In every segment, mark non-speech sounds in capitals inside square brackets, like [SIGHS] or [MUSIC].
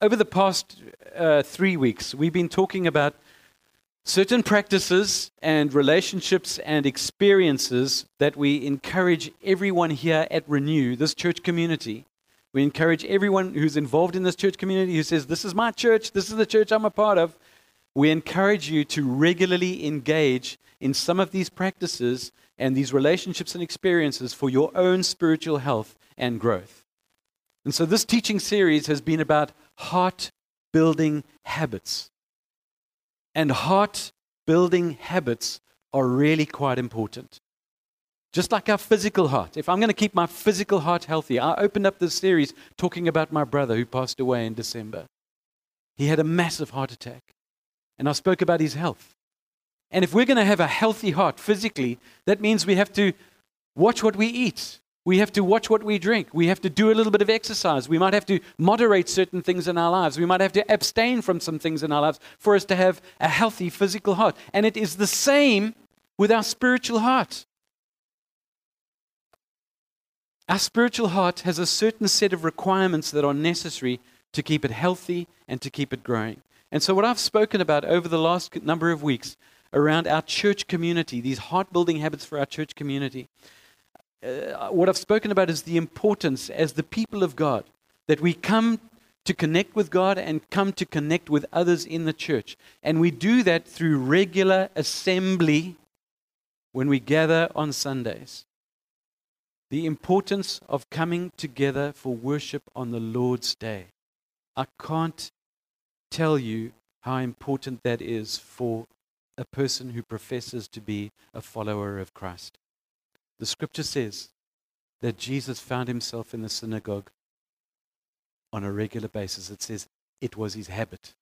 Over the past uh, three weeks, we've been talking about certain practices and relationships and experiences that we encourage everyone here at Renew, this church community. We encourage everyone who's involved in this church community who says, This is my church, this is the church I'm a part of. We encourage you to regularly engage in some of these practices and these relationships and experiences for your own spiritual health and growth. And so, this teaching series has been about heart building habits. And heart building habits are really quite important. Just like our physical heart. If I'm going to keep my physical heart healthy, I opened up this series talking about my brother who passed away in December. He had a massive heart attack. And I spoke about his health. And if we're going to have a healthy heart physically, that means we have to watch what we eat. We have to watch what we drink. We have to do a little bit of exercise. We might have to moderate certain things in our lives. We might have to abstain from some things in our lives for us to have a healthy physical heart. And it is the same with our spiritual heart. Our spiritual heart has a certain set of requirements that are necessary to keep it healthy and to keep it growing. And so, what I've spoken about over the last number of weeks around our church community, these heart building habits for our church community, uh, what I've spoken about is the importance as the people of God that we come to connect with God and come to connect with others in the church. And we do that through regular assembly when we gather on Sundays. The importance of coming together for worship on the Lord's Day. I can't tell you how important that is for a person who professes to be a follower of Christ. The scripture says that Jesus found himself in the synagogue on a regular basis. It says it was his habit.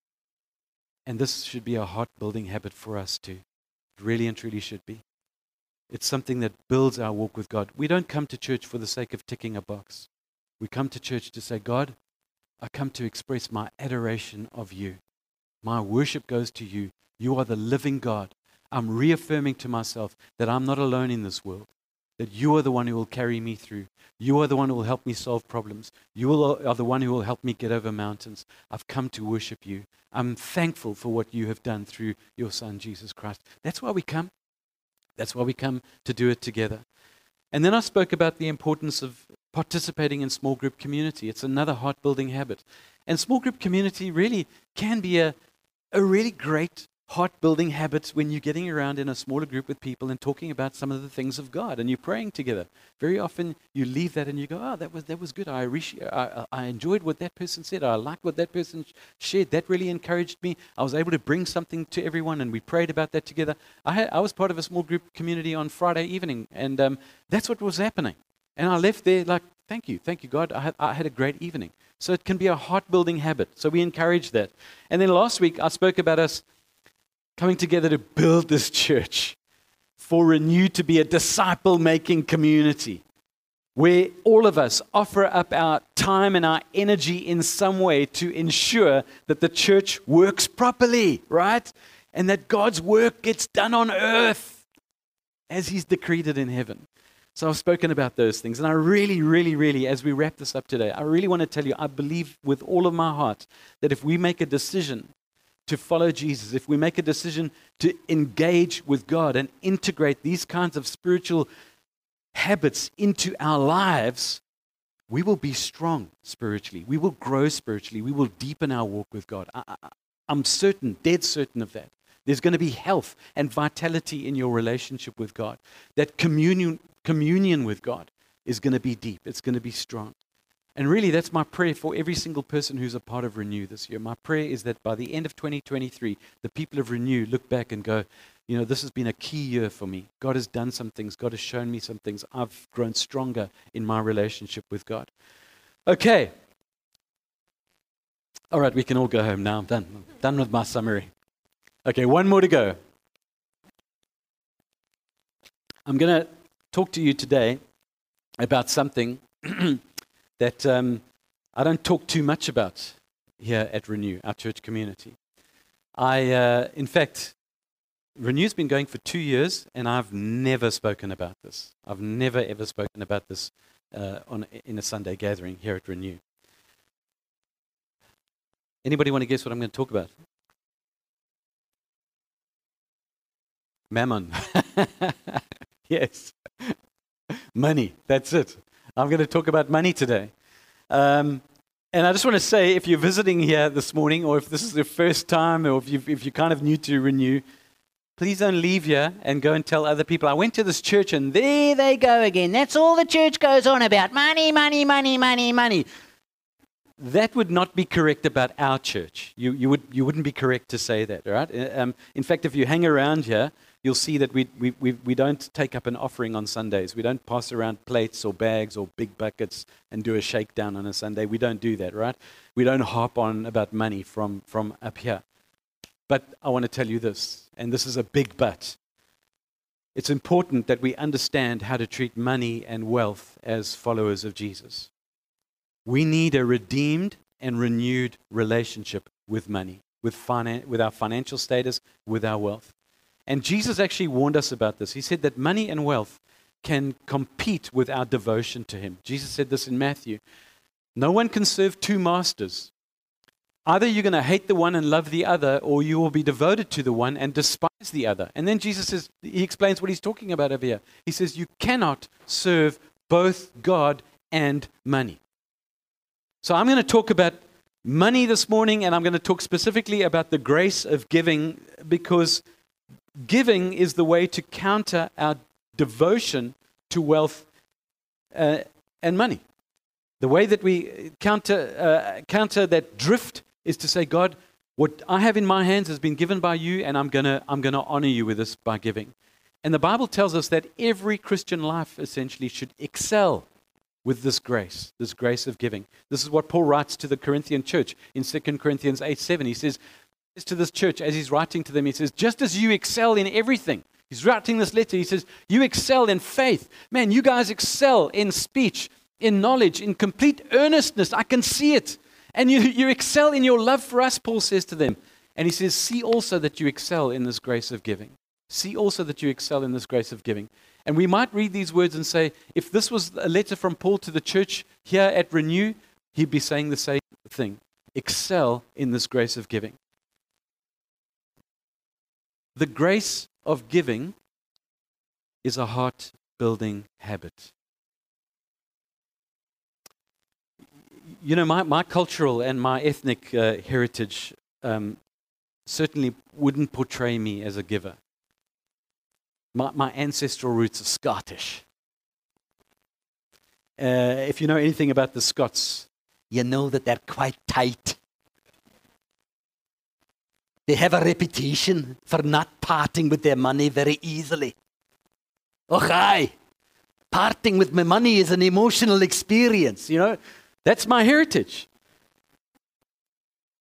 And this should be a heart building habit for us too. It really and truly should be. It's something that builds our walk with God. We don't come to church for the sake of ticking a box. We come to church to say, God, I come to express my adoration of you. My worship goes to you. You are the living God. I'm reaffirming to myself that I'm not alone in this world that you are the one who will carry me through. You are the one who will help me solve problems. You uh, are the one who will help me get over mountains. I've come to worship you. I'm thankful for what you have done through your Son, Jesus Christ. That's why we come. That's why we come to do it together. And then I spoke about the importance of participating in small group community. It's another heart building habit. And small group community really can be a, a really great heart building habits when you're getting around in a smaller group with people and talking about some of the things of God and you're praying together. Very often you leave that and you go, oh, that was, that was good. I, I, I enjoyed what that person said. I liked what that person shared. That really encouraged me. I was able to bring something to everyone and we prayed about that together. I, had, I was part of a small group community on Friday evening and um, that's what was happening. And I left there like, thank you, thank you, God. I had, I had a great evening. So it can be a heart building habit. So we encourage that. And then last week I spoke about us coming together to build this church for Renew to be a disciple making community where all of us offer up our time and our energy in some way to ensure that the church works properly, right? And that God's work gets done on earth as He's decreed it in heaven. So I've spoken about those things. And I really, really, really, as we wrap this up today, I really want to tell you I believe with all of my heart that if we make a decision to follow Jesus, if we make a decision to engage with God and integrate these kinds of spiritual habits into our lives, we will be strong spiritually. We will grow spiritually. We will deepen our walk with God. I, am certain, dead certain of that. There's going to be health and vitality in your relationship with God. That communion, communion with God is going to be deep, it's going to be strong. And really, that's my prayer for every single person who's a part of Renew this year. My prayer is that by the end of 2023, the people of Renew look back and go, you know, this has been a key year for me. God has done some things, God has shown me some things. I've grown stronger in my relationship with God. Okay. All right, we can all go home now. I'm done. I'm done with my summary. Okay, one more to go. I'm going to talk to you today about something [CLEARS THROAT] that um, I don't talk too much about here at Renew, our church community. I, uh, in fact, Renew's been going for two years, and I've never spoken about this. I've never ever spoken about this uh, on, in a Sunday gathering here at Renew. Anybody want to guess what I'm going to talk about? Mammon. [LAUGHS] yes. money. That's it. I'm going to talk about money today. Um, and I just want to say if you're visiting here this morning, or if this is your first time, or if, you if you're kind of new to Renew, please don't leave here and go and tell other people. I went to this church and there they go again. That's all the church goes on about money, money, money, money, money. That would not be correct about our church. You, you, would, you wouldn't be correct to say that, right? Um, in fact, if you hang around here, you'll see that we, we, we, we don't take up an offering on Sundays. We don't pass around plates or bags or big buckets and do a shakedown on a Sunday. We don't do that, right? We don't harp on about money from, from up here. But I want to tell you this, and this is a big but. It's important that we understand how to treat money and wealth as followers of Jesus. We need a redeemed and renewed relationship with money, with, finan- with our financial status, with our wealth. And Jesus actually warned us about this. He said that money and wealth can compete with our devotion to Him. Jesus said this in Matthew No one can serve two masters. Either you're going to hate the one and love the other, or you will be devoted to the one and despise the other. And then Jesus says, He explains what He's talking about over here. He says, You cannot serve both God and money. So I'm going to talk about money this morning, and I'm going to talk specifically about the grace of giving because giving is the way to counter our devotion to wealth uh, and money. The way that we counter, uh, counter that drift is to say, God, what I have in my hands has been given by you, and I'm going to I'm going to honor you with this by giving. And the Bible tells us that every Christian life essentially should excel with this grace, this grace of giving. This is what Paul writes to the Corinthian church in 2 Corinthians 8 7. He says, to this church as he's writing to them, he says, just as you excel in everything, he's writing this letter, he says, you excel in faith. Man, you guys excel in speech, in knowledge, in complete earnestness. I can see it. And you, you excel in your love for us, Paul says to them. And he says, see also that you excel in this grace of giving. See also that you excel in this grace of giving. And we might read these words and say, if this was a letter from Paul to the church here at Renew, he'd be saying the same thing. Excel in this grace of giving. The grace of giving is a heart building habit. You know, my, my cultural and my ethnic uh, heritage um, certainly wouldn't portray me as a giver. My, my ancestral roots are Scottish. Uh, if you know anything about the Scots, you know that they're quite tight. They have a reputation for not parting with their money very easily. Oh, hi. Parting with my money is an emotional experience, you know. That's my heritage.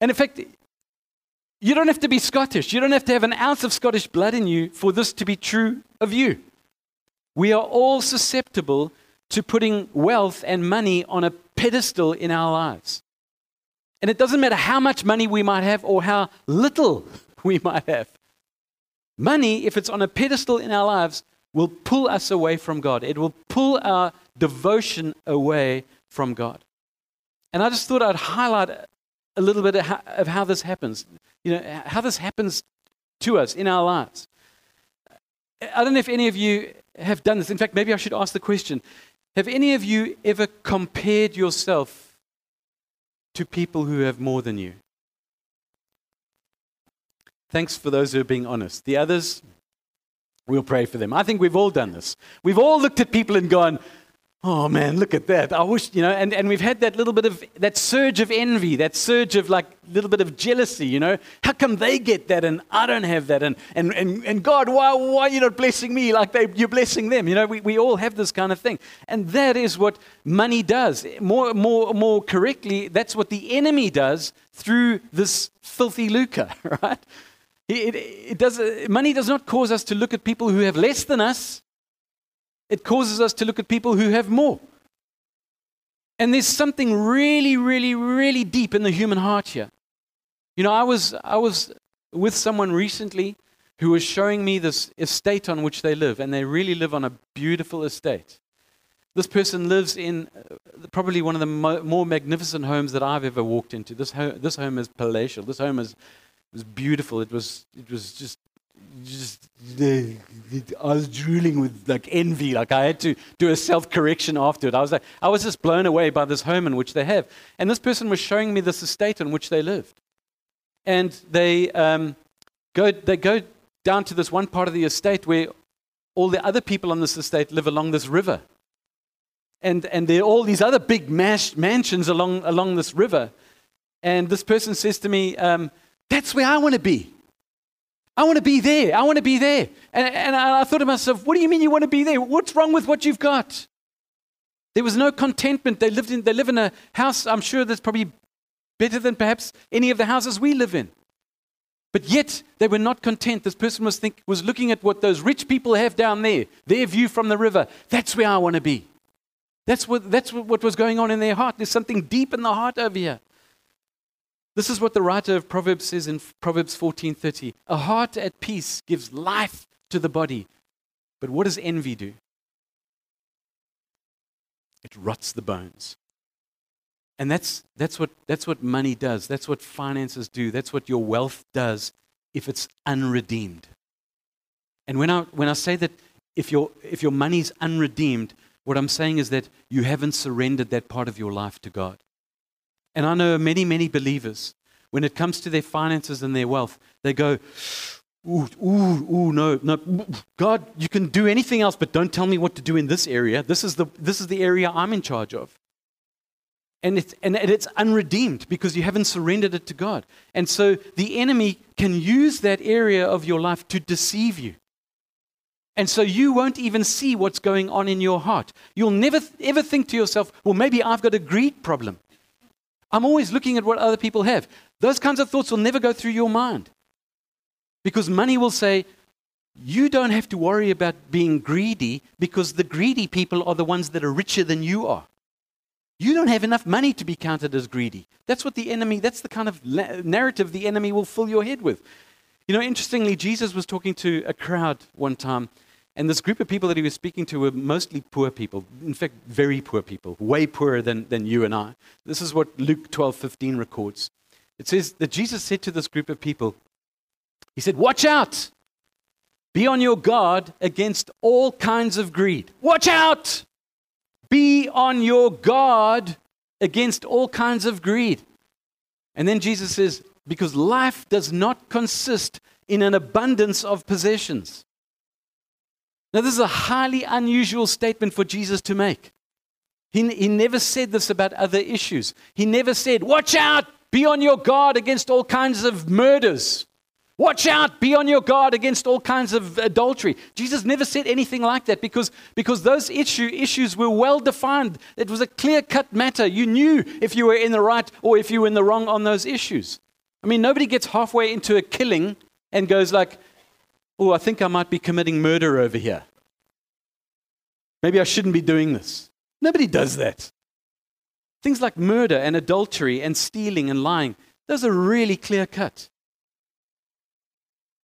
And in fact, you don't have to be Scottish. You don't have to have an ounce of Scottish blood in you for this to be true of you. We are all susceptible to putting wealth and money on a pedestal in our lives. And it doesn't matter how much money we might have or how little [LAUGHS] we might have. Money, if it's on a pedestal in our lives, will pull us away from God. It will pull our devotion away from God. And I just thought I'd highlight a little bit of how, of how this happens. You know, how this happens to us in our lives. I don't know if any of you have done this. In fact, maybe I should ask the question Have any of you ever compared yourself to people who have more than you. Thanks for those who are being honest. The others, we'll pray for them. I think we've all done this. We've all looked at people and gone, oh man, look at that. I wish, you know, and, and we've had that little bit of, that surge of envy, that surge of like, little bit of jealousy, you know. How come they get that and I don't have that? And, and, and, and God, why, why are you not blessing me like they, you're blessing them? You know, we, we all have this kind of thing. And that is what money does. More, more, more correctly, that's what the enemy does through this filthy lucre, [LAUGHS] right? It, it, it does, money does not cause us to look at people who have less than us it causes us to look at people who have more. And there's something really, really, really deep in the human heart here. You know, I was, I was with someone recently who was showing me this estate on which they live, and they really live on a beautiful estate. This person lives in uh, probably one of the mo- more magnificent homes that I've ever walked into. This, ho- this home is palatial. This home is, was beautiful. It was, it was just, just, I was drooling with like envy. Like I had to do a self correction after it. I was like, I was just blown away by this home in which they have. And this person was showing me this estate in which they lived. And they, um, go, they go down to this one part of the estate where all the other people on this estate live along this river. And, and there are all these other big mash, mansions along, along this river. And this person says to me, um, That's where I want to be. I want to be there. I want to be there. And, and I thought to myself, What do you mean you want to be there? What's wrong with what you've got? There was no contentment. They, lived in, they live in a house, I'm sure that's probably better than perhaps any of the houses we live in. But yet they were not content. This person was, think, was looking at what those rich people have down there, their view from the river. That's where I want to be. That's what, that's what was going on in their heart. There's something deep in the heart over here. This is what the writer of Proverbs says in Proverbs 14:30. A heart at peace gives life to the body. But what does envy do? It rots the bones. And that's, that's, what, that's what money does. That's what finances do. That's what your wealth does if it's unredeemed. And when I, when I say that if your, if your money's unredeemed, what I'm saying is that you haven't surrendered that part of your life to God. And I know many, many believers, when it comes to their finances and their wealth, they go, ooh, ooh, ooh, no, no. God, you can do anything else, but don't tell me what to do in this area. This is the, this is the area I'm in charge of and it's, and it's unredeemed because you haven't surrendered it to God. And so the enemy can use that area of your life to deceive you. And so you won't even see what's going on in your heart. You'll never ever think to yourself, well, maybe I've got a greed problem. I'm always looking at what other people have. Those kinds of thoughts will never go through your mind. Because money will say, you don't have to worry about being greedy because the greedy people are the ones that are richer than you are. You don't have enough money to be counted as greedy. That's what the enemy, that's the kind of narrative the enemy will fill your head with. You know, interestingly, Jesus was talking to a crowd one time, and this group of people that he was speaking to were mostly poor people. In fact, very poor people, way poorer than, than you and I. This is what Luke 12 15 records. It says that Jesus said to this group of people, He said, Watch out! Be on your guard against all kinds of greed. Watch out! Be on your guard against all kinds of greed. And then Jesus says, because life does not consist in an abundance of possessions. Now, this is a highly unusual statement for Jesus to make. He, he never said this about other issues. He never said, Watch out, be on your guard against all kinds of murders. Watch out, be on your guard against all kinds of adultery. Jesus never said anything like that because, because those issue, issues were well defined. It was a clear cut matter. You knew if you were in the right or if you were in the wrong on those issues. I mean, nobody gets halfway into a killing and goes like, oh, I think I might be committing murder over here. Maybe I shouldn't be doing this. Nobody does that. Things like murder and adultery and stealing and lying, those are really clear cut.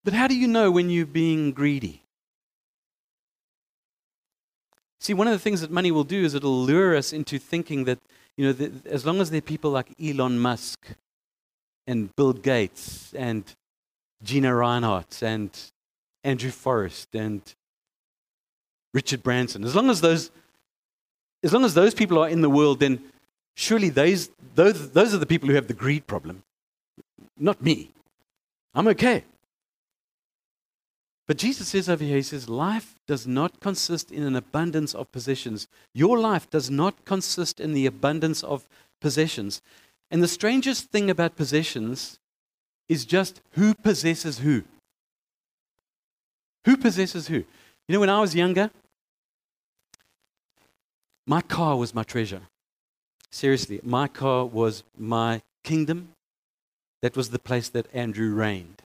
But how do you know when you're being greedy? See, one of the things that money will do is it'll lure us into thinking that, you know, that as long as there are people like Elon Musk and Bill Gates and Gina Rinehart and Andrew Forrest and Richard Branson, as long as those, as long as those people are in the world, then surely those, those, those are the people who have the greed problem, not me. I'm okay. But Jesus says over here, He says, life does not consist in an abundance of possessions. Your life does not consist in the abundance of possessions. And the strangest thing about possessions is just who possesses who. Who possesses who? You know, when I was younger, my car was my treasure. Seriously, my car was my kingdom. That was the place that Andrew reigned.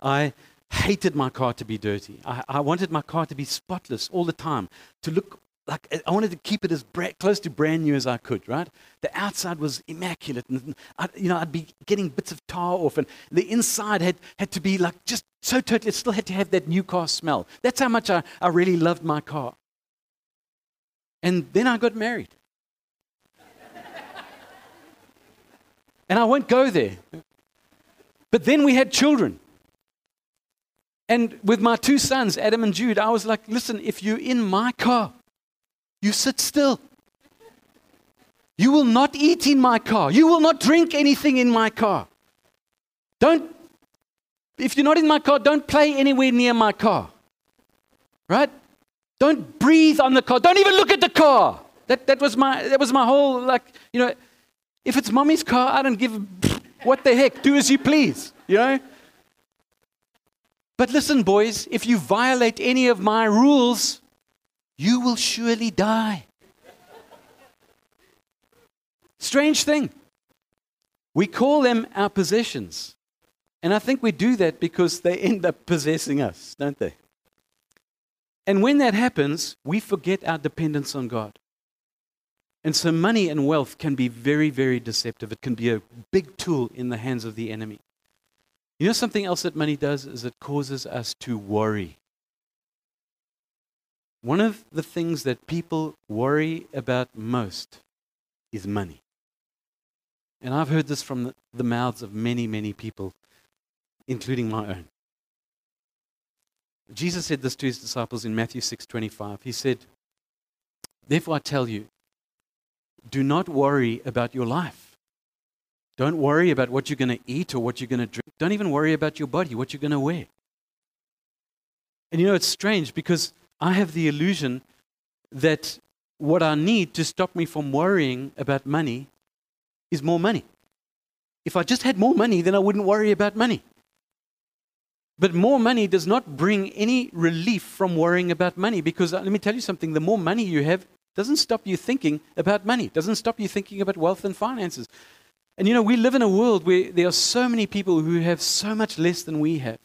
I hated my car to be dirty. I, I, wanted my car to be spotless all the time, to look like I wanted to keep it as close to brand new as I could, right? The outside was immaculate, and I, you know I'd be getting bits of tar off, and the inside had had to be like just so totally. It still had to have that new car smell. That's how much I, I really loved my car. And then I got married, [LAUGHS] and I won't go there. But then we had children. And with my two sons, Adam and Jude, I was like, listen, if you're in my car, you sit still. You will not eat in my car. You will not drink anything in my car. Don't, if you're not in my car, don't play anywhere near my car. Right? Don't breathe on the car. Don't even look at the car. That, that, was my, that was my whole, like, you know, if it's mommy's car, I don't give, [LAUGHS] what the heck, do as you please, you know? But listen, boys, if you violate any of my rules, you will surely die. Strange thing. We call them our possessions. And I think we do that because they end up possessing us, don't they? And when that happens, we forget our dependence on God. And so money and wealth can be very, very deceptive. It can be a big tool in the hands of the enemy. You know something else that money does is it causes us to worry. One of the things that people worry about most is money. And I've heard this from the, mouths of many, many people, including my own. Jesus said this to his disciples in Matthew 6:25. He said, "Therefore I tell you, do not worry about your life. Don't worry about what you're going to eat or what you're going to drink. Don't even worry about your body, what you're going to wear." And you know, it's strange because I have the illusion that what I need to stop me from worrying about money is more money. If I just had more money, then I wouldn't worry about money. But more money does not bring any relief from worrying about money because uh, let me tell you something the more money you have doesn't stop you thinking about money, doesn't stop you thinking about wealth and finances. And you know, we live in a world where there are so many people who have so much less than we have.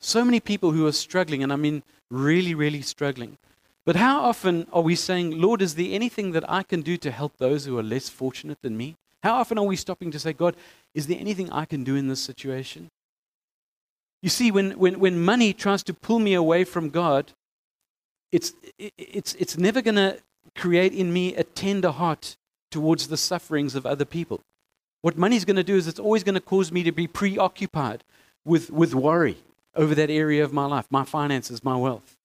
So many people who are struggling, and I mean really, really struggling. But how often are we saying, Lord, is there anything that I can do to help those who are less fortunate than me? How often are we stopping to say, God, is there anything I can do in this situation? You see, when, when, when money tries to pull me away from God, it's, it's, it's never going to create in me a tender heart towards the sufferings of other people. What money's going to do is it's always going to cause me to be preoccupied with, with worry over that area of my life, my finances, my wealth.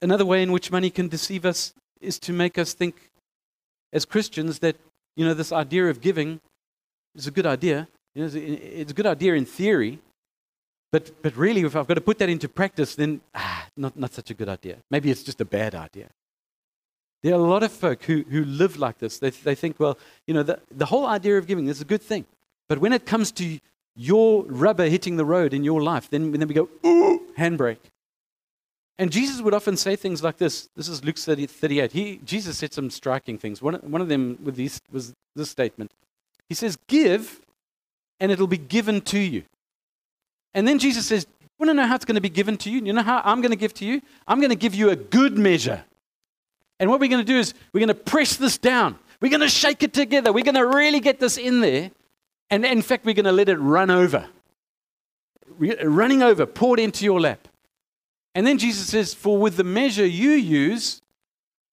Another way in which money can deceive us is to make us think, as Christians, that you know this idea of giving is a good idea. You know, it's a good idea in theory, but but really, if I've got to put that into practice, then ah, not not such a good idea. Maybe it's just a bad idea. There are a lot of folk who, who live like this. They, they think, well, you know, the, the whole idea of giving is a good thing. But when it comes to your rubber hitting the road in your life, then, then we go, ooh, handbrake. And Jesus would often say things like this. This is Luke 30, 38. He, Jesus said some striking things. One, one of them with these, was this statement. He says, Give, and it'll be given to you. And then Jesus says, You want to know how it's going to be given to you? You know how I'm going to give to you? I'm going to give you a good measure. And what we're going to do is we're going to press this down. We're going to shake it together. We're going to really get this in there. And in fact, we're going to let it run over. Uh, running over, poured into your lap. And then Jesus says, For with the measure you use,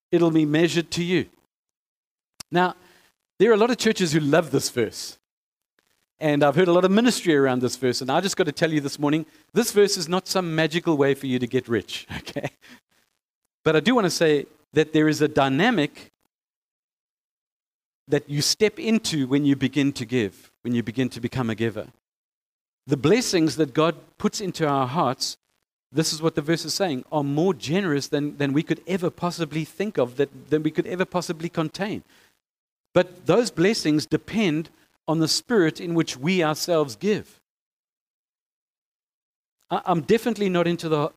it'll be measured to you. Now, there are a lot of churches who love this verse. And I've heard a lot of ministry around this verse. And I just got to tell you this morning this verse is not some magical way for you to get rich, [LAUGHS] okay? But I do want to say that there is a dynamic that you step into when you begin to give when you begin to become a giver. The blessings that God puts into our hearts, this is what the verse is saying, are more generous than, than we could ever possibly think of, that, than we could ever possibly contain. But those blessings depend on the spirit in which we ourselves give. I'm definitely not into the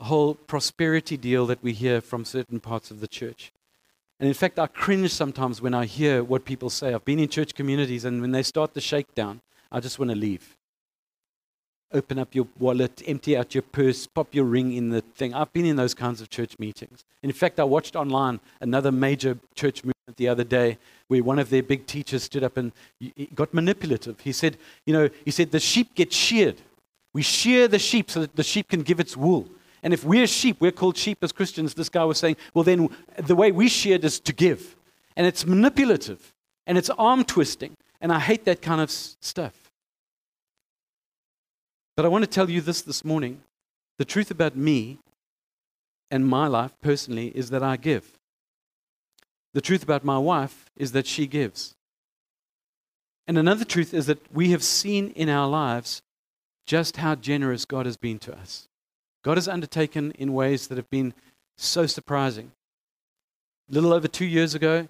whole prosperity deal that we hear from certain parts of the church. And in fact, I cringe sometimes when I hear what people say. I've been in church communities, and when they start the shakedown, I just want to leave. open up your wallet, empty out your purse, pop your ring in the thing. I've been in those kinds of church meetings. In fact, I watched online another major church movement the other day where one of their big teachers stood up and got manipulative. He said, you know, he said the sheep get sheared. We shear the sheep so that the sheep can give its wool. And if we're sheep, we're called sheep as Christians, this guy was saying, well, then the way we sheared is to give. And it's manipulative and it's arm twisting. And I hate that kind of stuff. But I want to tell you this this morning. The truth about me and my life personally is that I give. The truth about my wife is that she gives. And another truth is that we have seen in our lives just how generous God has been to us. God has undertaken in ways that have been so surprising. A little over two years ago,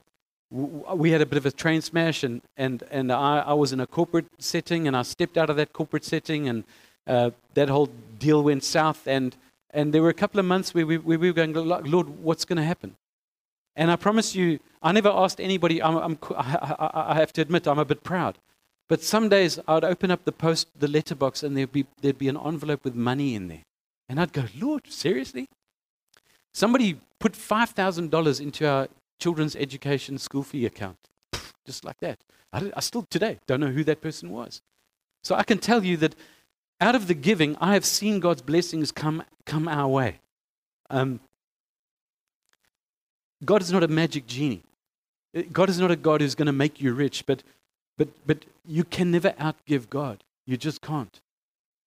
we had a bit of a train smash, and, and, and I, I was in a corporate setting, and I stepped out of that corporate setting, and uh, that whole deal went south. And, and there were a couple of months where we, where we were going, Lord, what's going to happen? And I promise you, I never asked anybody, I'm, I'm, I, I have to admit, I'm a bit proud. But some days I'd open up the post, the letterbox, and there'd be, there'd be an envelope with money in there. And I'd go, Lord, seriously? Somebody put $5,000 into our children's education school fee account, just like that. I, I still today don't know who that person was. So I can tell you that out of the giving, I have seen God's blessings come, come our way. Um, God is not a magic genie. God is not a God who's going to make you rich, but, but, but you can never outgive God. You just can't.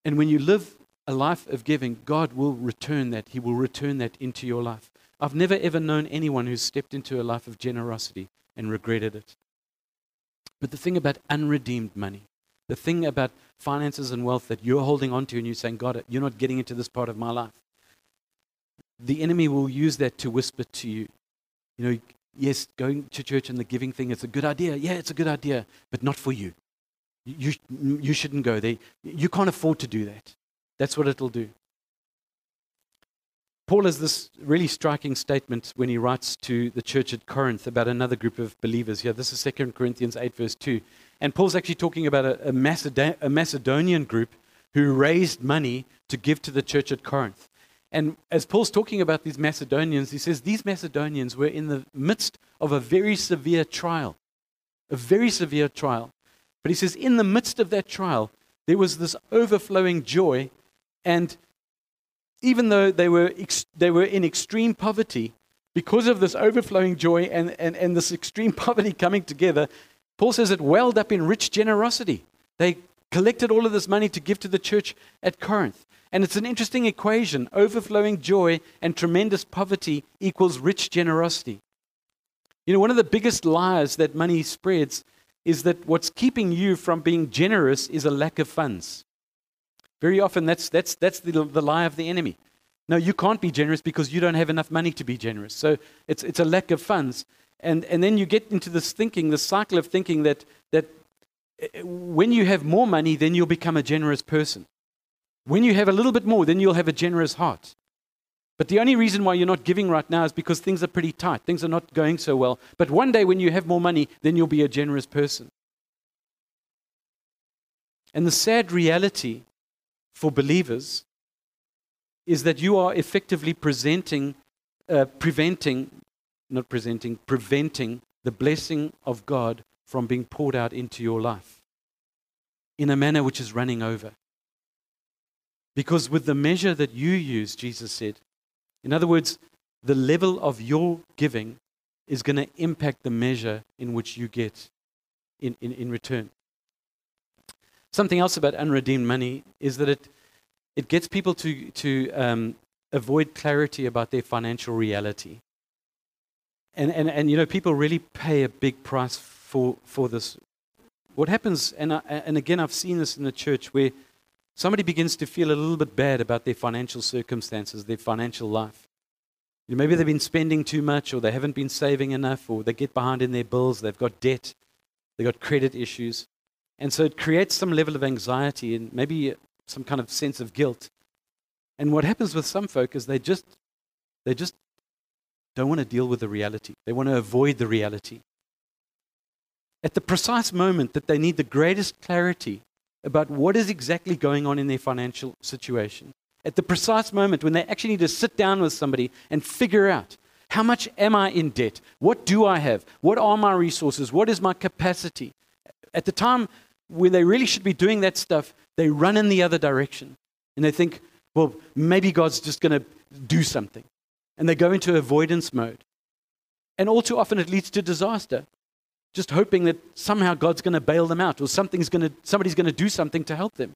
And when you live a life of giving, God will return that. He will return that into your life. I've never ever known anyone who's stepped into a life of generosity and regretted it. But the thing about unredeemed money, the thing about finances and wealth that you're holding on to and you're saying, God, you're not getting into this part of my life, the enemy will use that to whisper to you, you know, yes, going to church and the giving thing, it's a good idea. Yeah, it's a good idea, but not for you. You, you shouldn't go there. You can't afford to do that. That's what it'll do. Paul has this really striking statement when he writes to the church at Corinth about another group of believers here. This is 2 Corinthians 8, verse 2. And Paul's actually talking about a, a, a Macedonian group who raised money to give to the church at Corinth. And as Paul's talking about these Macedonians, he says these Macedonians were in the midst of a very severe trial. A very severe trial. But he says, in the midst of that trial, there was this overflowing joy and even though they were, ex- they were in extreme poverty, because of this overflowing joy and, and, and this extreme [LAUGHS] poverty coming together, Paul says it welled up in rich generosity. They collected all of this money to give to the church at Corinth. And it's an interesting equation overflowing joy and tremendous poverty equals rich generosity. You know, one of the biggest lies that money spreads is that what's keeping you from being generous is a lack of funds. Very often, that's, that's, that's the, the lie of the enemy. No, you can't be generous because you don't have enough money to be generous. So it's, it's a lack of funds. And, and then you get into this thinking, this cycle of thinking that, that eh, when you have more money, then you'll become a generous person. When you have a little bit more, then you'll have a generous heart. But the only reason why you're not giving right now is because things are pretty tight. Things are not going so well. But one day when you have more money, then you'll be a generous person. And the sad reality for believers is that you are effectively presenting, uh, preventing, not presenting, preventing the blessing of God from being poured out into your life in a manner which is running over. Because with the measure that you use, Jesus said, in other words, the level of your giving is going to impact the measure in which you get in, in, in return. Something else about unredeemed money is that it, it gets people to, to um, avoid clarity about their financial reality. And, and, and, you know, people really pay a big price for, for this. What happens, and, I, and again, I've seen this in the church where somebody begins to feel a little bit bad about their financial circumstances, their financial life. You know, maybe they've been spending too much, or they haven't been saving enough, or they get behind in their bills, they've got debt, they've got credit issues. And so it creates some level of anxiety and maybe some kind of sense of guilt. And what happens with some folk is they just they just don't want to deal with the reality. They want to avoid the reality. At the precise moment that they need the greatest clarity about what is exactly going on in their financial situation. At the precise moment when they actually need to sit down with somebody and figure out how much am I in debt? What do I have? What are my resources? What is my capacity? At the time when they really should be doing that stuff, they run in the other direction. And they think, well, maybe God's just going to do something. And they go into avoidance mode. And all too often it leads to disaster. Just hoping that somehow God's going to bail them out or something's to, somebody's going to do something to help them.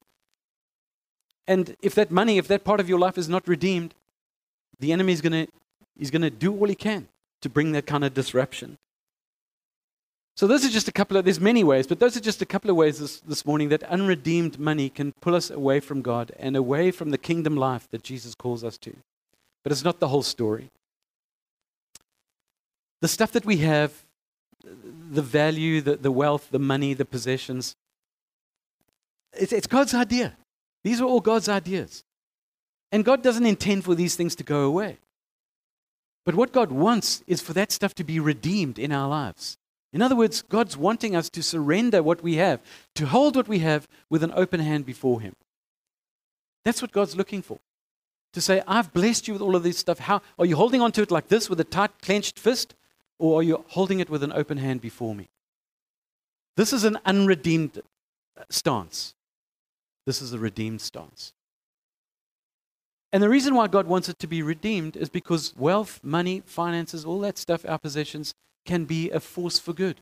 And if that money, if that part of your life is not redeemed, the enemy is going to do all he can to bring that kind of disruption. So those are just a couple of, there's many ways, but those are just a couple of ways this, this morning that unredeemed money can pull us away from God and away from the kingdom life that Jesus calls us to. But it's not the whole story. The stuff that we have, the value, the, the wealth, the money, the possessions, it's, it's God's idea. These are all God's ideas. And God doesn't intend for these things to go away. But what God wants is for that stuff to be redeemed in our lives. In other words, God's wanting us to surrender what we have, to hold what we have with an open hand before Him. That's what God's looking for. To say, I've blessed you with all of this stuff. How are you holding on to it like this with a tight clenched fist? Or are you holding it with an open hand before me? This is an unredeemed uh, stance. This is a redeemed stance. And the reason why God wants it to be redeemed is because wealth, money, finances, all that stuff, our possessions, can be a force for good,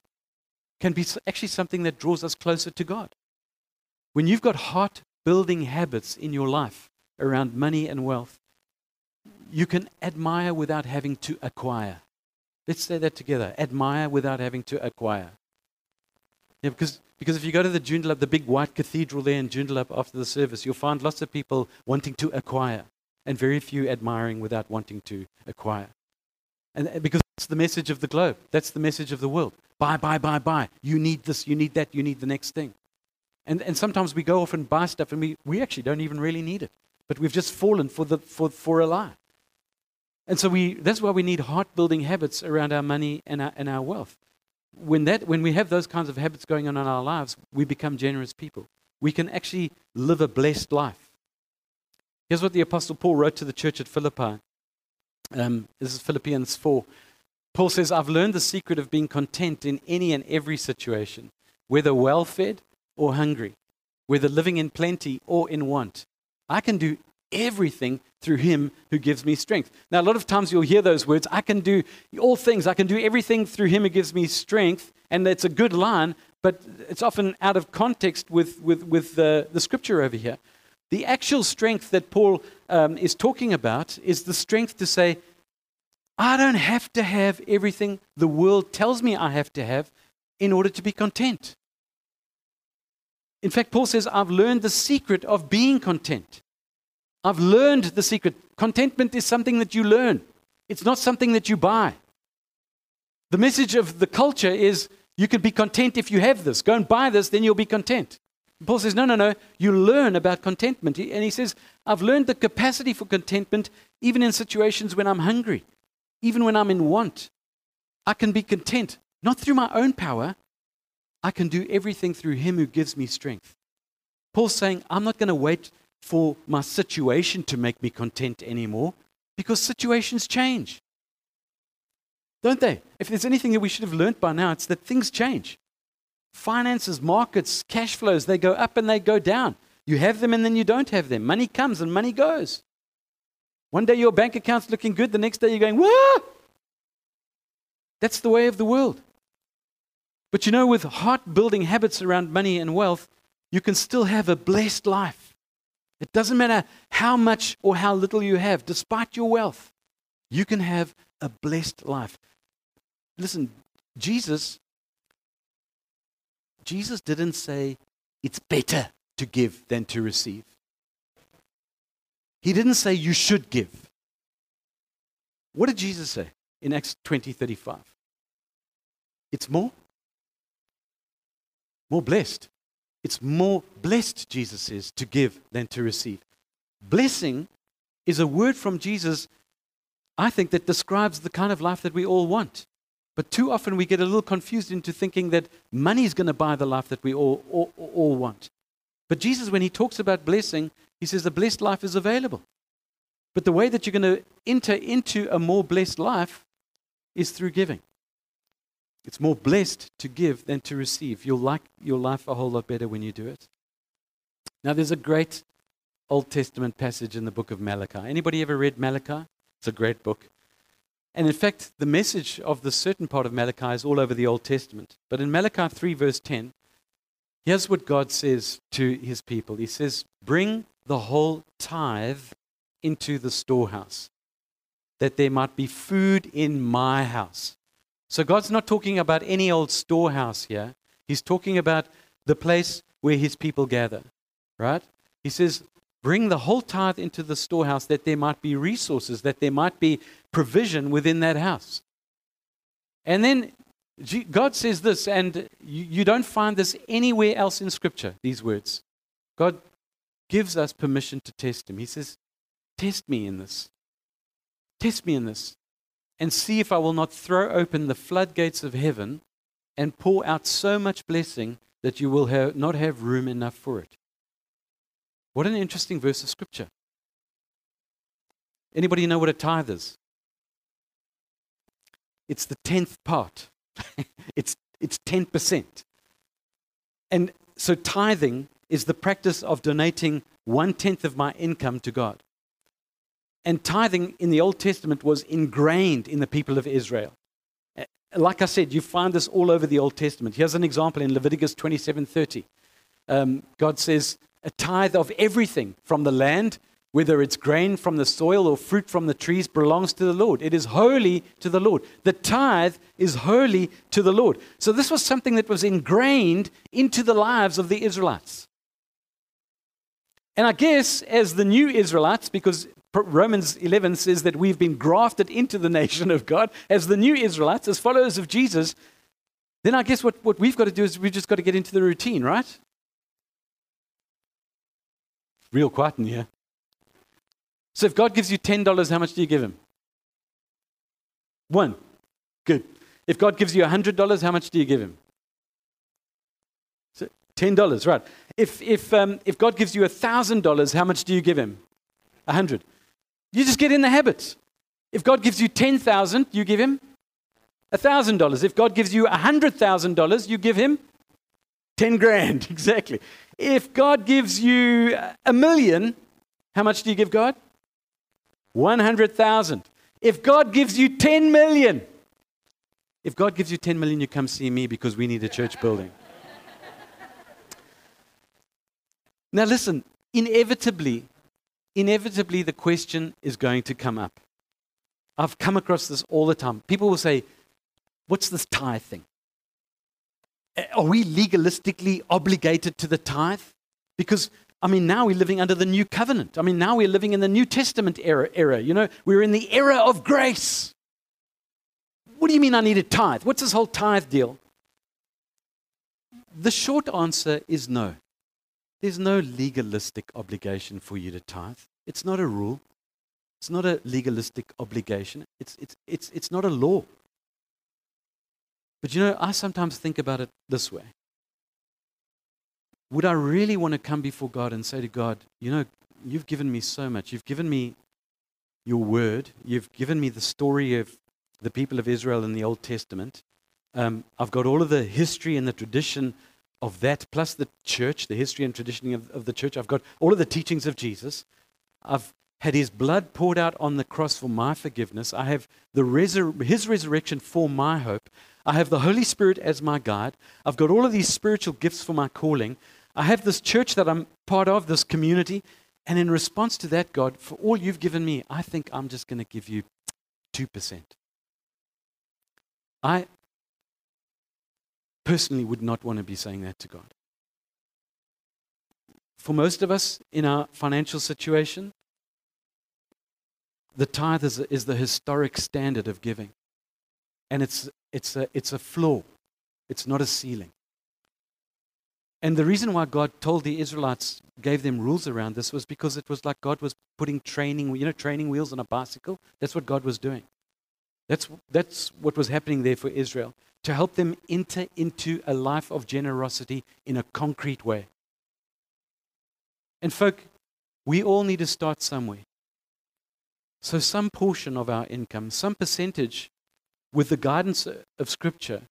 can be actually something that draws us closer to God. When you've got heart building habits in your life around money and wealth, you can admire without having to acquire. Let's say that together admire without having to acquire. Yeah, because, because if you go to the Joondalup, the big white cathedral there in Joondalup after the service, you'll find lots of people wanting to acquire and very few admiring without wanting to acquire. And uh, because that's the message of the globe, that's the message of the world. Buy, buy, buy, buy. You need this, you need that, you need the next thing. And, and sometimes we go off and buy stuff and we, we actually don't even really need it. But we've just fallen for, the, for, for a lie. And so we, that's why we need heart building habits around our money and our, and our wealth. When, that, when we have those kinds of habits going on in our lives, we become generous people. We can actually live a blessed life. Here's what the Apostle Paul wrote to the church at Philippi. Um, this is Philippians 4. Paul says, I've learned the secret of being content in any and every situation, whether well fed or hungry, whether living in plenty or in want. I can do everything through him who gives me strength. Now, a lot of times you'll hear those words I can do all things, I can do everything through him who gives me strength. And it's a good line, but it's often out of context with, with, with the, the scripture over here. The actual strength that Paul um, is talking about is the strength to say, I don't have to have everything the world tells me I have to have in order to be content. In fact, Paul says, I've learned the secret of being content. I've learned the secret. Contentment is something that you learn, it's not something that you buy. The message of the culture is you can be content if you have this. Go and buy this, then you'll be content. Paul says, no, no, no. You learn about contentment. And he says, I've learned the capacity for contentment even in situations when I'm hungry, even when I'm in want. I can be content, not through my own power. I can do everything through him who gives me strength. Paul's saying, I'm not going to wait for my situation to make me content anymore because situations change. Don't they? If there's anything that we should have learned by now, it's that things change. Finances, markets, cash flows, they go up and they go down. You have them and then you don't have them. Money comes and money goes. One day your bank account's looking good, the next day you're going, Whoa! That's the way of the world. But you know, with heart building habits around money and wealth, you can still have a blessed life. It doesn't matter how much or how little you have, despite your wealth, you can have a blessed life. Listen, Jesus Jesus didn't say it's better to give than to receive. He didn't say you should give. What did Jesus say in Acts 20 35? It's more. More blessed. It's more blessed, Jesus says, to give than to receive. Blessing is a word from Jesus, I think, that describes the kind of life that we all want. But too often we get a little confused into thinking that money is going to buy the life that we all, all, all want. But Jesus, when he talks about blessing, he says the blessed life is available. But the way that you're going to enter into a more blessed life is through giving. It's more blessed to give than to receive. You'll like your life a whole lot better when you do it. Now, there's a great Old Testament passage in the book of Malachi. Anybody ever read Malachi? It's a great book. And in fact, the message of the certain part of Malachi is all over the Old Testament. But in Malachi 3, verse 10, here's what God says to his people He says, Bring the whole tithe into the storehouse, that there might be food in my house. So God's not talking about any old storehouse here. He's talking about the place where his people gather, right? He says, Bring the whole tithe into the storehouse that there might be resources, that there might be provision within that house. And then God says this, and you, don't find this anywhere else in Scripture, these words. God gives us permission to test Him. He says, Test me in this. Test me in this. And see if I will not throw open the floodgates of heaven and pour out so much blessing that you will have, not have room enough for it. What an interesting verse of scripture. Anybody know what a tithe is? It's the tenth part. [LAUGHS] it's, it's 10%. And so tithing is the practice of donating one tenth of my income to God. And tithing in the Old Testament was ingrained in the people of Israel. Eh, like I said, you find this all over the Old Testament. Here's an example in Leviticus 27:30. Um, God says, a tithe of everything from the land, whether it's grain from the soil or fruit from the trees, belongs to the Lord. It is holy to the Lord. The tithe is holy to the Lord. So, this was something that was ingrained into the lives of the Israelites. And I guess as the new Israelites, because Romans 11 says that we've been grafted into the nation of God, as the new Israelites, as followers of Jesus, then I guess what, what we've got to do is we've just got to get into the routine, right? Real quiet in here. So if God gives you $10, how much do you give him? One. Good. If God gives you $100, how much do you give him? So $10, right. If, if, um, if God gives you a $1,000, how much do you give him? A 100 You just get in the habit. If God gives you 10000 you give him a $1,000. If God gives you a $100,000, you give him 10 grand, [LAUGHS] exactly. If God gives you a million, how much do you give God? 100,000. If God gives you 10 million, if God gives you 10 million, you come see me because we need a church building. Now, listen, inevitably, inevitably, the question is going to come up. I've come across this all the time. People will say, What's this tithe thing? are we legalistically obligated to the tithe? Because, I mean, now we're living under the new covenant. I mean, now we're living in the New Testament era. era. You know, we're in the era of grace. What do you mean I need a tithe? What's this whole tithe deal? The short answer is no. There's no legalistic obligation for you to tithe. It's not a rule. It's not a legalistic obligation. It's, it's, it's, it's not a law. But you know, I sometimes think about it this way. Would I really want to come before God and say to God, you know, you've given me so much. You've given me your word. You've given me the story of the people of Israel in the Old Testament. Um, I've got all of the history and the tradition of that, plus the church, the history and tradition of, of the church. I've got all of the teachings of Jesus. I've had his blood poured out on the cross for my forgiveness. I have the resur- his resurrection for my hope. I have the Holy Spirit as my guide. I've got all of these spiritual gifts for my calling. I have this church that I'm part of, this community. And in response to that, God, for all you've given me, I think I'm just going to give you 2%. I personally would not want to be saying that to God. For most of us in our financial situation, the tithe is, is the historic standard of giving. And it's it's a, it's a floor, it's not a ceiling. And the reason why God told the Israelites, gave them rules around this, was because it was like God was putting training, you know, training wheels on a bicycle. That's what God was doing. That's, that's what was happening there for Israel, to help them enter into a life of generosity in a concrete way. And, folk, we all need to start somewhere. So, some portion of our income, some percentage, with the guidance of Scripture,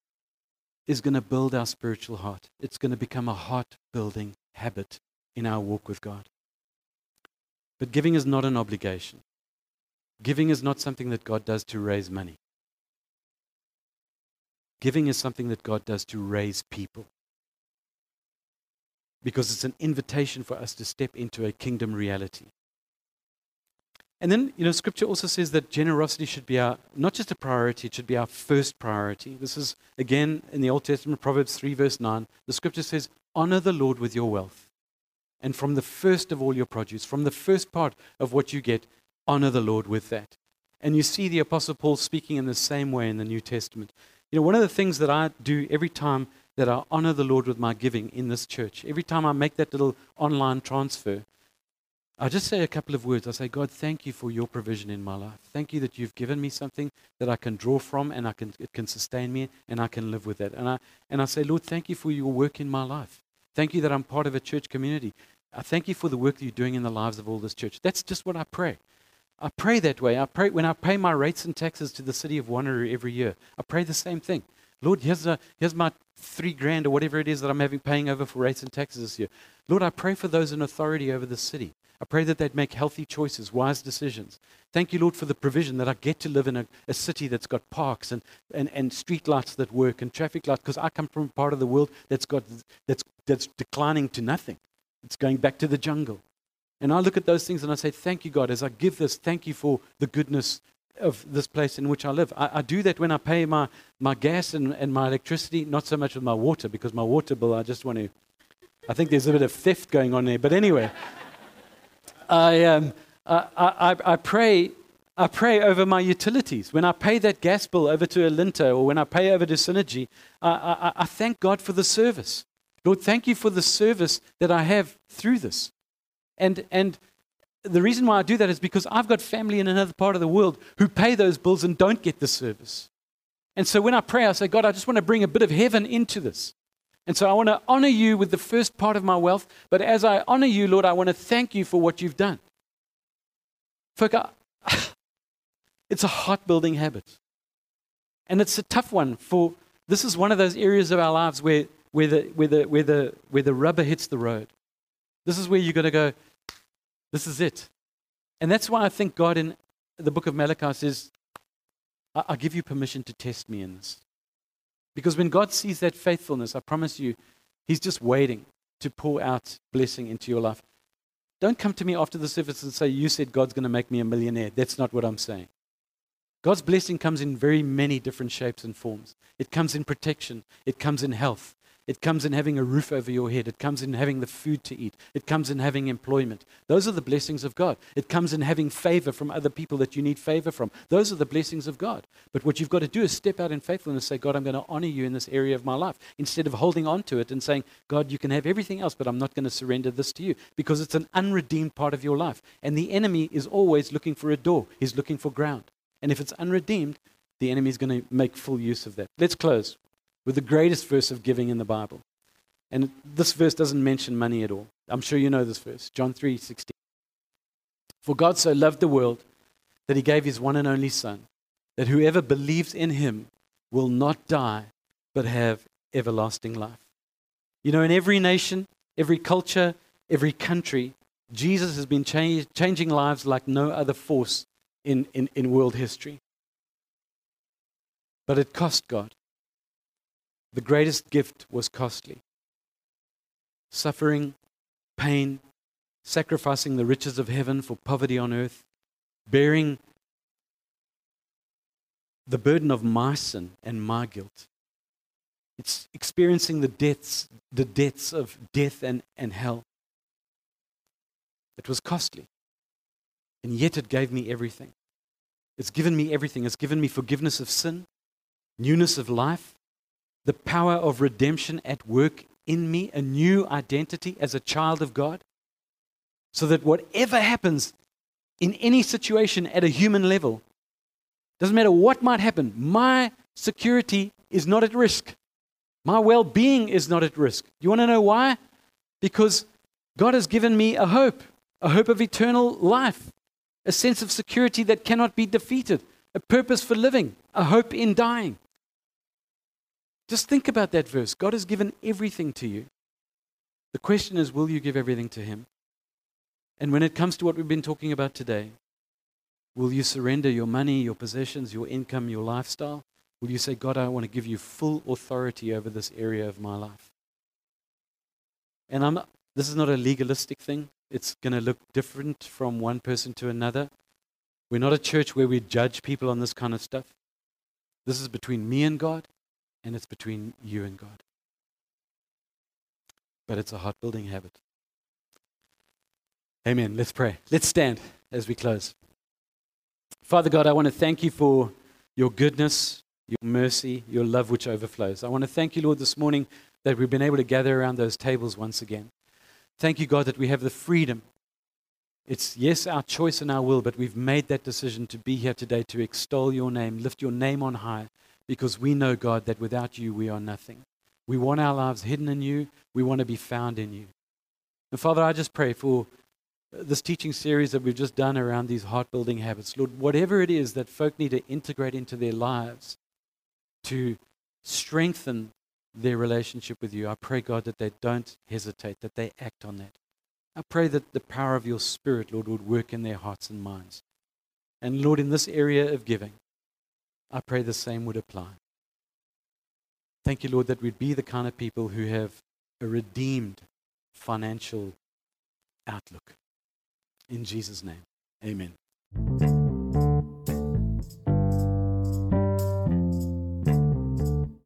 is going to build our spiritual heart. It's going to become a heart building habit in our walk with God. But giving is not an obligation. Giving is not something that God does to raise money. Giving is something that God does to raise people. Because it's an invitation for us to step into a kingdom reality. And then, you know, scripture also says that generosity should be our, not just a priority, it should be our first priority. This is, again, in the Old Testament, Proverbs 3, verse 9. The scripture says, Honor the Lord with your wealth. And from the first of all your produce, from the first part of what you get, honor the Lord with that. And you see the Apostle Paul speaking in the same way in the New Testament. You know, one of the things that I do every time that I honor the Lord with my giving in this church, every time I make that little online transfer, I just say a couple of words. I say, God, thank you for your provision in my life. Thank you that you've given me something that I can draw from and I can, it can sustain me and I can live with that. And I, and I say, Lord, thank you for your work in my life. Thank you that I'm part of a church community. I thank you for the work that you're doing in the lives of all this church. That's just what I pray. I pray that way. I pray when I pay my rates and taxes to the city of Wanneroo every year. I pray the same thing. Lord, here's, a, here's my three grand or whatever it is that I'm having paying over for rates and taxes this year. Lord, I pray for those in authority over the city. I pray that they'd make healthy choices, wise decisions. Thank you, Lord, for the provision that I get to live in a, a city that's got parks and, and, and street lights that work and traffic lights, because I come from a part of the world that's, got, that's, that's declining to nothing. It's going back to the jungle. And I look at those things and I say, Thank you, God, as I give this, thank you for the goodness of this place in which I live. I, I do that when I pay my, my gas and, and my electricity, not so much with my water, because my water bill, I just want to, I think there's a bit of theft going on there. But anyway. [LAUGHS] I, um, I, I, I, pray, I pray over my utilities. When I pay that gas bill over to Alinta or when I pay over to Synergy, I, I, I thank God for the service. Lord, thank you for the service that I have through this. And, and the reason why I do that is because I've got family in another part of the world who pay those bills and don't get the service. And so when I pray, I say, God, I just want to bring a bit of heaven into this. And so I want to honor you with the first part of my wealth. But as I honor you, Lord, I want to thank you for what you've done. Folk, [SIGHS] it's a heart building habit. And it's a tough one for this is one of those areas of our lives where, where, the, where, the, where, the, where the rubber hits the road. This is where you're going to go, this is it. And that's why I think God in the book of Malachi says, I, I give you permission to test me in this. Because when God sees that faithfulness, I promise you, He's just waiting to pour out blessing into your life. Don't come to me after the service and say, You said God's going to make me a millionaire. That's not what I'm saying. God's blessing comes in very many different shapes and forms. It comes in protection, it comes in health, it comes in having a roof over your head. It comes in having the food to eat. It comes in having employment. Those are the blessings of God. It comes in having favor from other people that you need favor from. Those are the blessings of God. But what you've got to do is step out in faithfulness and say, God, I'm going to honor you in this area of my life. Instead of holding on to it and saying, God, you can have everything else, but I'm not going to surrender this to you because it's an unredeemed part of your life. And the enemy is always looking for a door, he's looking for ground. And if it's unredeemed, the enemy is going to make full use of that. Let's close with the greatest verse of giving in the Bible. And this verse doesn't mention money at all. I'm sure you know this verse, John 3:16. For God so loved the world that he gave his one and only son, that whoever believes in him will not die but have everlasting life. You know, in every nation, every culture, every country, Jesus has been change, changing lives like no other force in, in, in world history. But it cost God. The greatest gift was costly. Suffering, pain, sacrificing the riches of heaven for poverty on earth, bearing the burden of my sin and my guilt. It's experiencing the deaths, the deaths of death and, and hell. It was costly. And yet it gave me everything. It's given me everything. It's given me forgiveness of sin, newness of life, the power of redemption at work in me, a new identity as a child of God, so that whatever happens in any situation at a human level, doesn't matter what might happen, my security is not at risk. My well being is not at risk. You want to know why? Because God has given me a hope, a hope of eternal life, a sense of security that cannot be defeated, a purpose for living, a hope in dying. Just think about that verse. God has given everything to you. The question is, will you give everything to Him? And when it comes to what we've been talking about today, will you surrender your money, your possessions, your income, your lifestyle? Will you say, God, I want to give you full authority over this area of my life? And I'm, this is not a legalistic thing. It's going to look different from one person to another. We're not a church where we judge people on this kind of stuff. This is between me and God, and it's between you and God. But it's a heart building habit. Amen. Let's pray. Let's stand as we close. Father God, I want to thank you for your goodness, your mercy, your love which overflows. I want to thank you, Lord, this morning that we've been able to gather around those tables once again. Thank you, God, that we have the freedom. It's, yes, our choice and our will, but we've made that decision to be here today to extol your name, lift your name on high, because we know, God, that without you we are nothing. We want our lives hidden in you, we want to be found in you. And Father, I just pray for uh, this teaching series that we've just done around these heart building habits. Lord, whatever it is that folk need to integrate into their lives to strengthen their relationship with you. I pray, God, that they don't hesitate, that they act on that. I pray that the power of your Spirit, Lord, would work in their hearts and minds. And Lord, in this area of giving, I pray the same would apply. Thank you, Lord, that we'd be the kind of people who have a redeemed financial outlook. In Jesus' name, amen.